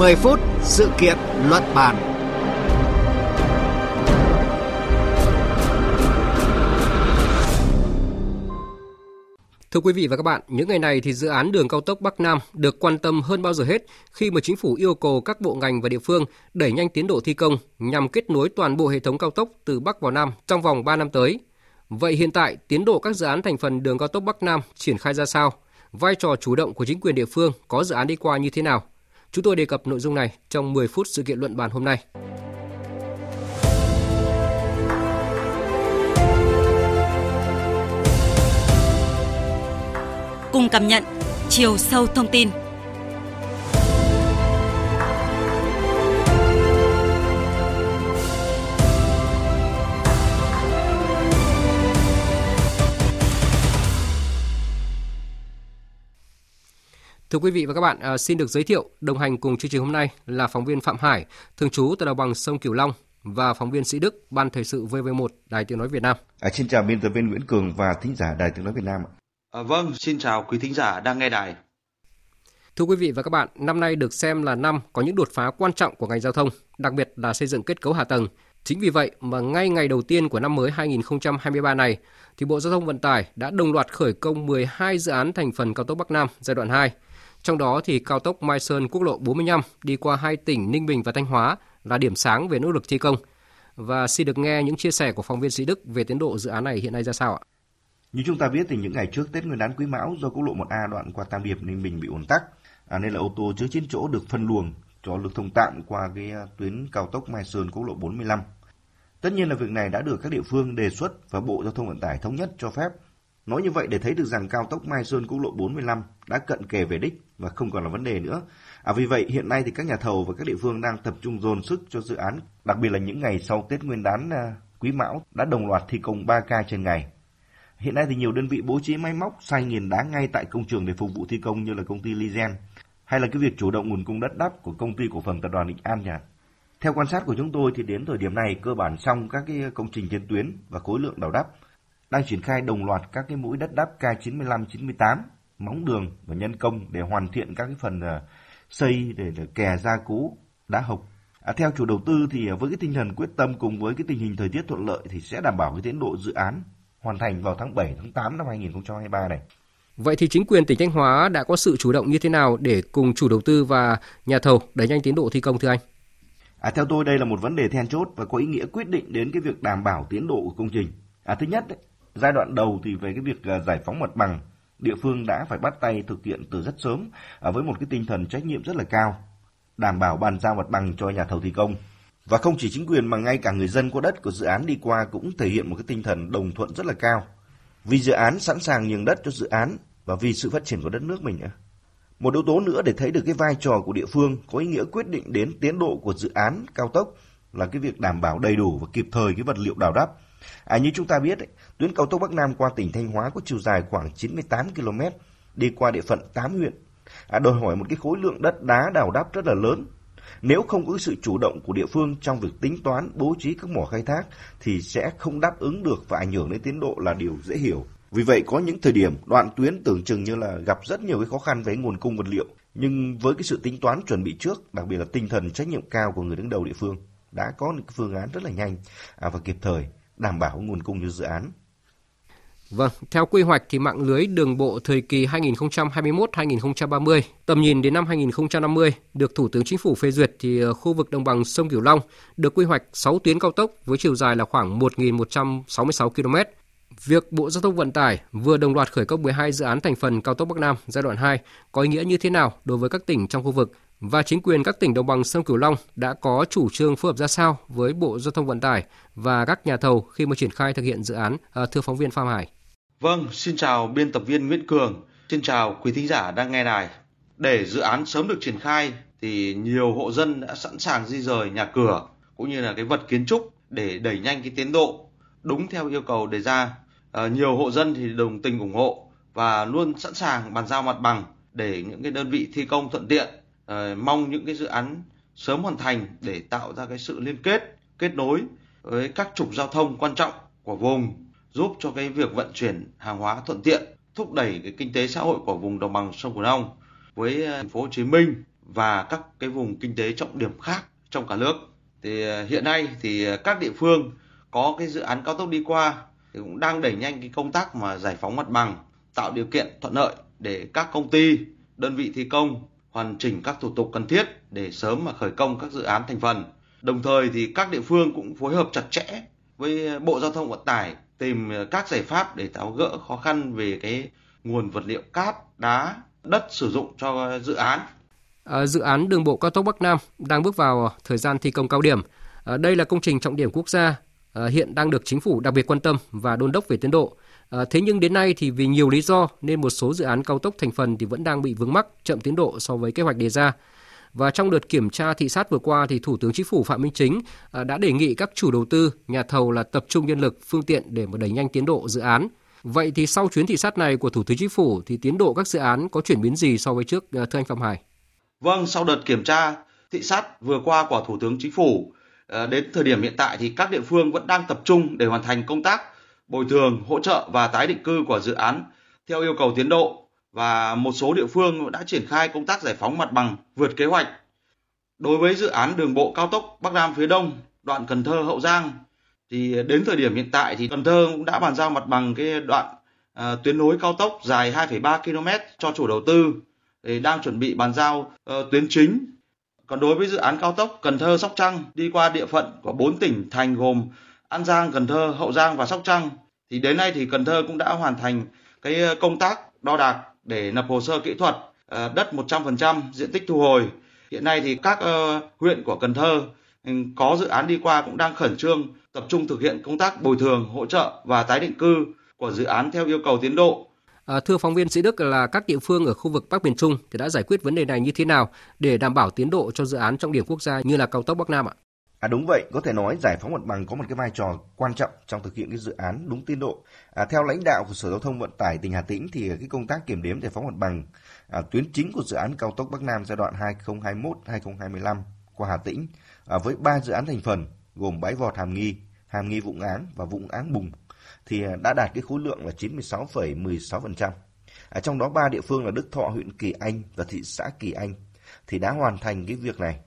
10 phút sự kiện luận bàn. Thưa quý vị và các bạn, những ngày này thì dự án đường cao tốc Bắc Nam được quan tâm hơn bao giờ hết khi mà chính phủ yêu cầu các bộ ngành và địa phương đẩy nhanh tiến độ thi công nhằm kết nối toàn bộ hệ thống cao tốc từ Bắc vào Nam trong vòng 3 năm tới. Vậy hiện tại tiến độ các dự án thành phần đường cao tốc Bắc Nam triển khai ra sao? Vai trò chủ động của chính quyền địa phương có dự án đi qua như thế nào? Chúng tôi đề cập nội dung này trong 10 phút sự kiện luận bàn hôm nay. Cùng cảm nhận chiều sâu thông tin Thưa quý vị và các bạn, à, xin được giới thiệu đồng hành cùng chương trình hôm nay là phóng viên Phạm Hải, thường trú tại đồng bằng sông Cửu Long và phóng viên Sĩ Đức, Ban Thời sự VV1, Đài Tiếng Nói Việt Nam. À, xin chào biên tập viên Nguyễn Cường và thính giả Đài Tiếng Nói Việt Nam. À, vâng, xin chào quý thính giả đang nghe đài. Thưa quý vị và các bạn, năm nay được xem là năm có những đột phá quan trọng của ngành giao thông, đặc biệt là xây dựng kết cấu hạ tầng. Chính vì vậy mà ngay ngày đầu tiên của năm mới 2023 này, thì Bộ Giao thông Vận tải đã đồng loạt khởi công 12 dự án thành phần cao tốc Bắc Nam giai đoạn 2 trong đó thì cao tốc Mai Sơn quốc lộ 45 đi qua hai tỉnh Ninh Bình và Thanh Hóa là điểm sáng về nỗ lực thi công. Và xin được nghe những chia sẻ của phóng viên Sĩ Đức về tiến độ dự án này hiện nay ra sao ạ? Như chúng ta biết thì những ngày trước Tết Nguyên đán Quý Mão do quốc lộ 1A đoạn qua Tam Điệp Ninh Bình bị ùn tắc, à, nên là ô tô chứa 9 chỗ được phân luồng cho lưu thông tạm qua cái à, tuyến cao tốc Mai Sơn quốc lộ 45. Tất nhiên là việc này đã được các địa phương đề xuất và Bộ Giao thông Vận tải thống nhất cho phép Nói như vậy để thấy được rằng cao tốc Mai Sơn quốc lộ 45 đã cận kề về đích và không còn là vấn đề nữa. À, vì vậy hiện nay thì các nhà thầu và các địa phương đang tập trung dồn sức cho dự án, đặc biệt là những ngày sau Tết Nguyên đán à, Quý Mão đã đồng loạt thi công 3 ca trên ngày. Hiện nay thì nhiều đơn vị bố trí máy móc xay nghiền đá ngay tại công trường để phục vụ thi công như là công ty Lizen hay là cái việc chủ động nguồn cung đất đắp của công ty cổ phần tập đoàn Định An nhà. Theo quan sát của chúng tôi thì đến thời điểm này cơ bản xong các cái công trình trên tuyến và khối lượng đào đắp đang triển khai đồng loạt các cái mũi đất đắp K95, 98, móng đường và nhân công để hoàn thiện các cái phần uh, xây để, để kè gia cố đá hộc. À, theo chủ đầu tư thì với cái tinh thần quyết tâm cùng với cái tình hình thời tiết thuận lợi thì sẽ đảm bảo cái tiến độ dự án hoàn thành vào tháng 7 tháng 8 năm 2023 này. Vậy thì chính quyền tỉnh Thanh Hóa đã có sự chủ động như thế nào để cùng chủ đầu tư và nhà thầu đẩy nhanh tiến độ thi công thưa anh? À, theo tôi đây là một vấn đề then chốt và có ý nghĩa quyết định đến cái việc đảm bảo tiến độ của công trình. À, thứ nhất Giai đoạn đầu thì về cái việc à, giải phóng mặt bằng, địa phương đã phải bắt tay thực hiện từ rất sớm à, với một cái tinh thần trách nhiệm rất là cao, đảm bảo bàn giao mặt bằng cho nhà thầu thi công. Và không chỉ chính quyền mà ngay cả người dân có đất của dự án đi qua cũng thể hiện một cái tinh thần đồng thuận rất là cao. Vì dự án sẵn sàng nhường đất cho dự án và vì sự phát triển của đất nước mình nữa. Một yếu tố nữa để thấy được cái vai trò của địa phương có ý nghĩa quyết định đến tiến độ của dự án cao tốc là cái việc đảm bảo đầy đủ và kịp thời cái vật liệu đào đắp À, như chúng ta biết, tuyến cao tốc Bắc Nam qua tỉnh Thanh Hóa có chiều dài khoảng 98 km, đi qua địa phận 8 huyện. À, đòi hỏi một cái khối lượng đất đá đào đắp rất là lớn. Nếu không có sự chủ động của địa phương trong việc tính toán bố trí các mỏ khai thác thì sẽ không đáp ứng được và ảnh hưởng đến tiến độ là điều dễ hiểu. Vì vậy có những thời điểm đoạn tuyến tưởng chừng như là gặp rất nhiều cái khó khăn về nguồn cung vật liệu, nhưng với cái sự tính toán chuẩn bị trước, đặc biệt là tinh thần trách nhiệm cao của người đứng đầu địa phương, đã có những phương án rất là nhanh à, và kịp thời đảm bảo nguồn cung cho dự án. Vâng, theo quy hoạch thì mạng lưới đường bộ thời kỳ 2021-2030, tầm nhìn đến năm 2050 được Thủ tướng Chính phủ phê duyệt thì ờ, khu vực đồng bằng sông Cửu Long được quy hoạch 6 tuyến cao tốc với chiều dài là khoảng 1.166 km. Việc Bộ Giao thông Vận tải vừa đồng loạt khởi công 12 dự án thành phần cao tốc Bắc Nam giai đoạn 2 có ý nghĩa như thế nào đối với các tỉnh trong khu vực và chính quyền các tỉnh đồng bằng sông Cửu Long đã có chủ trương phối hợp ra sao với Bộ Giao thông Vận tải và các nhà thầu khi mà triển khai thực hiện dự án, à, thưa phóng viên Phạm Hải. Vâng, xin chào biên tập viên Nguyễn Cường, xin chào quý thính giả đang nghe đài. Để dự án sớm được triển khai thì nhiều hộ dân đã sẵn sàng di rời nhà cửa cũng như là cái vật kiến trúc để đẩy nhanh cái tiến độ đúng theo yêu cầu đề ra. À, nhiều hộ dân thì đồng tình ủng hộ và luôn sẵn sàng bàn giao mặt bằng để những cái đơn vị thi công thuận tiện Ờ, mong những cái dự án sớm hoàn thành để tạo ra cái sự liên kết kết nối với các trục giao thông quan trọng của vùng giúp cho cái việc vận chuyển hàng hóa thuận tiện thúc đẩy cái kinh tế xã hội của vùng đồng bằng sông Cửu Long với ờ, thành phố Hồ Chí Minh và các cái vùng kinh tế trọng điểm khác trong cả nước. Thì ờ, hiện nay thì các địa phương có cái dự án cao tốc đi qua thì cũng đang đẩy nhanh cái công tác mà giải phóng mặt bằng, tạo điều kiện thuận lợi để các công ty, đơn vị thi công hoàn chỉnh các thủ tục cần thiết để sớm mà khởi công các dự án thành phần. Đồng thời thì các địa phương cũng phối hợp chặt chẽ với Bộ Giao thông Vận tải tìm các giải pháp để tháo gỡ khó khăn về cái nguồn vật liệu cát, đá, đất sử dụng cho dự án. À, dự án đường bộ cao tốc Bắc Nam đang bước vào thời gian thi công cao điểm. À, đây là công trình trọng điểm quốc gia à, hiện đang được chính phủ đặc biệt quan tâm và đôn đốc về tiến độ. À, thế nhưng đến nay thì vì nhiều lý do nên một số dự án cao tốc thành phần thì vẫn đang bị vướng mắc chậm tiến độ so với kế hoạch đề ra. Và trong đợt kiểm tra thị sát vừa qua thì Thủ tướng Chính phủ Phạm Minh Chính ờ, đã đề nghị các chủ đầu tư, nhà thầu là tập trung nhân lực, phương tiện để mà đẩy nhanh tiến độ dự án. Vậy thì sau chuyến thị sát này của Thủ tướng Chính phủ thì tiến độ các dự án có chuyển biến gì so với trước ờ, thưa anh Phạm Hải? Vâng, sau đợt kiểm tra thị sát vừa qua của Thủ tướng Chính phủ đến thời điểm hiện tại thì các địa phương vẫn đang tập trung để hoàn thành công tác bồi thường, hỗ trợ và tái định cư của dự án theo yêu cầu tiến độ và một số địa phương đã triển khai công tác giải phóng mặt bằng vượt kế hoạch. Đối với dự án đường bộ cao tốc Bắc Nam phía Đông, đoạn Cần Thơ Hậu Giang thì đến thời điểm hiện tại thì Cần Thơ cũng đã bàn giao mặt bằng cái đoạn à, tuyến nối cao tốc dài 2,3 km cho chủ đầu tư thì đang chuẩn bị bàn giao uh, tuyến chính. Còn đối với dự án cao tốc Cần Thơ Sóc Trăng đi qua địa phận của bốn tỉnh thành gồm An Giang, Cần Thơ, Hậu Giang và Sóc Trăng thì đến nay thì Cần Thơ cũng đã hoàn thành cái ờ, công tác đo đạc để nộp hồ sơ kỹ thuật ờ, đất 100% diện tích thu hồi. Hiện nay thì các ờ, huyện của Cần Thơ ừ, có dự án đi qua cũng đang khẩn trương tập trung thực hiện công tác bồi thường, hỗ trợ và tái định cư của dự án theo yêu cầu tiến độ. À, thưa phóng viên Sĩ Đức là các địa phương ở khu vực Bắc miền Trung thì đã giải quyết vấn đề này như thế nào để đảm bảo tiến độ cho dự án trọng điểm quốc gia như là cao tốc Bắc Nam ạ? À đúng vậy, có thể nói giải phóng mặt bằng có một cái vai trò quan trọng trong thực hiện cái dự án đúng tiến độ. À, theo lãnh đạo của Sở Giao thông Vận tải tỉnh Hà Tĩnh thì à, cái công tác kiểm đếm giải phóng mặt bằng à, tuyến chính của dự án cao tốc Bắc Nam giai đoạn 2021-2025 qua Hà Tĩnh à, với ba dự án thành phần gồm bãi vọt Hàm Nghi, Hàm Nghi Vũng Áng và Vũng Áng Bùng thì à, đã đạt cái khối lượng là 96,16%. À, trong đó ba địa phương là Đức Thọ, huyện Kỳ Anh và thị xã Kỳ Anh thì đã hoàn thành cái việc này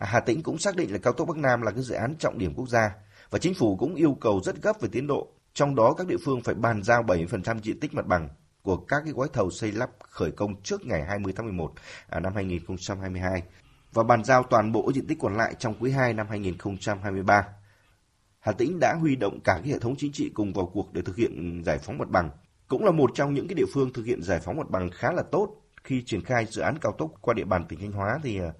À, Hà Tĩnh cũng xác định là cao tốc Bắc Nam là cái dự án trọng điểm quốc gia và chính phủ cũng yêu cầu rất gấp về tiến độ. Trong đó các địa phương phải bàn giao 70% diện tích mặt bằng của các cái gói thầu xây lắp khởi công trước ngày 20 tháng 11 à, năm 2022 và bàn giao toàn bộ diện tích còn lại trong quý 2 năm 2023. Hà Tĩnh đã huy động cả cái hệ thống chính trị cùng vào cuộc để thực hiện giải phóng mặt bằng. Cũng là một trong những cái địa phương thực hiện giải phóng mặt bằng khá là tốt khi triển khai dự án cao tốc qua địa bàn tỉnh Thanh Hóa thì à,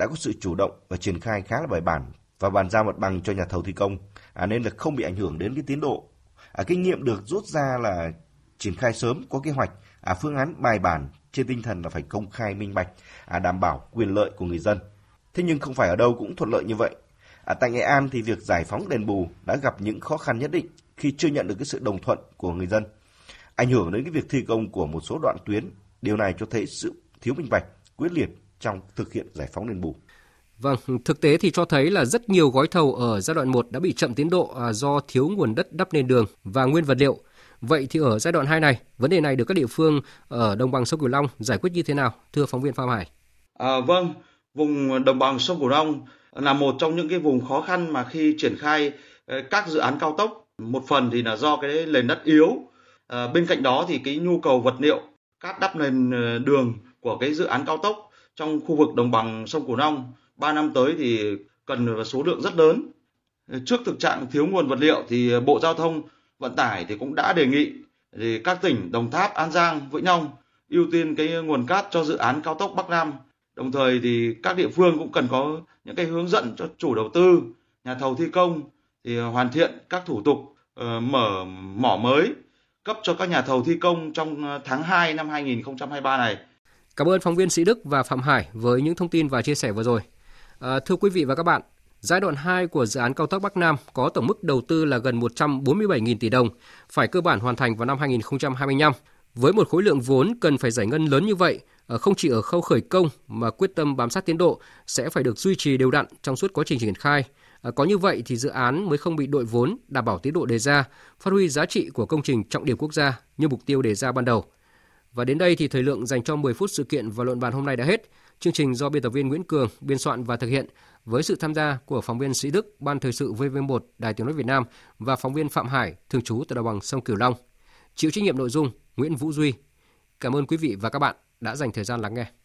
đã có sự chủ động và triển khai khá là bài bản và bàn giao mặt bằng cho nhà thầu thi công à, nên là không bị ảnh hưởng đến cái tiến độ. À, kinh nghiệm được rút ra là triển khai sớm có kế hoạch, à, phương án bài bản trên tinh thần là phải công khai minh bạch, à, đảm bảo quyền lợi của người dân. Thế nhưng không phải ở đâu cũng thuận lợi như vậy. À, tại Nghệ An thì việc giải phóng đền bù đã gặp những khó khăn nhất định khi chưa nhận được cái sự đồng thuận của người dân, ảnh hưởng đến cái việc thi công của một số đoạn tuyến. Điều này cho thấy sự thiếu minh bạch, quyết liệt trong thực hiện giải phóng đền bù. Vâng, thực tế thì cho thấy là rất nhiều gói thầu ở giai đoạn 1 đã bị chậm tiến độ à, do thiếu nguồn đất đắp nền đường và nguyên vật liệu. Vậy thì ở giai đoạn 2 này, vấn đề này được các địa phương ở đồng bằng sông Cửu Long giải quyết như thế nào? Thưa phóng viên Phạm Hải. À, vâng, vùng đồng bằng sông Cửu Long là một trong những cái vùng khó khăn mà khi triển khai ờ, các dự án cao tốc, một phần thì là do cái nền đất yếu. À, bên cạnh đó thì cái nhu cầu vật liệu cát đắp nền ờ, đường của cái dự án cao tốc trong khu vực đồng bằng sông Cửu Long 3 năm tới thì cần số lượng rất lớn. Trước thực trạng thiếu nguồn vật liệu thì Bộ Giao thông Vận tải thì cũng đã đề nghị thì các tỉnh Đồng Tháp, An Giang, Vĩnh Long ưu tiên cái nguồn cát cho dự án cao tốc Bắc Nam. Đồng thời thì các địa phương cũng cần có những cái hướng dẫn cho chủ đầu tư, nhà thầu thi công thì hoàn thiện các thủ tục uh, mở mỏ mới cấp cho các nhà thầu thi công trong tháng 2 năm 2023 này Cảm ơn phóng viên Sĩ Đức và Phạm Hải với những thông tin và chia sẻ vừa rồi. À, thưa quý vị và các bạn, giai đoạn 2 của dự án cao tốc Bắc Nam có tổng mức đầu tư là gần 147.000 tỷ đồng, phải cơ bản hoàn thành vào năm 2025. Với một khối lượng vốn cần phải giải ngân lớn như vậy, à, không chỉ ở khâu khởi công mà quyết tâm bám sát tiến độ sẽ phải được duy trì đều đặn trong suốt quá trình triển khai. À, có như vậy thì dự án mới không bị đội vốn, đảm bảo tiến độ đề ra, phát huy giá trị của công trình trọng điểm quốc gia như mục tiêu đề ra ban đầu. Và đến đây thì thời lượng dành cho 10 phút sự kiện và luận bàn hôm nay đã hết. Chương trình do biên tập viên Nguyễn Cường biên soạn và thực hiện với sự tham gia của phóng viên Sĩ Đức, Ban Thời sự VV1 Đài Tiếng nói Việt Nam và phóng viên Phạm Hải, thường trú tại đồng bằng sông Cửu Long. Chịu trách nhiệm nội dung Nguyễn Vũ Duy. Cảm ơn quý vị và các bạn đã dành thời gian lắng nghe.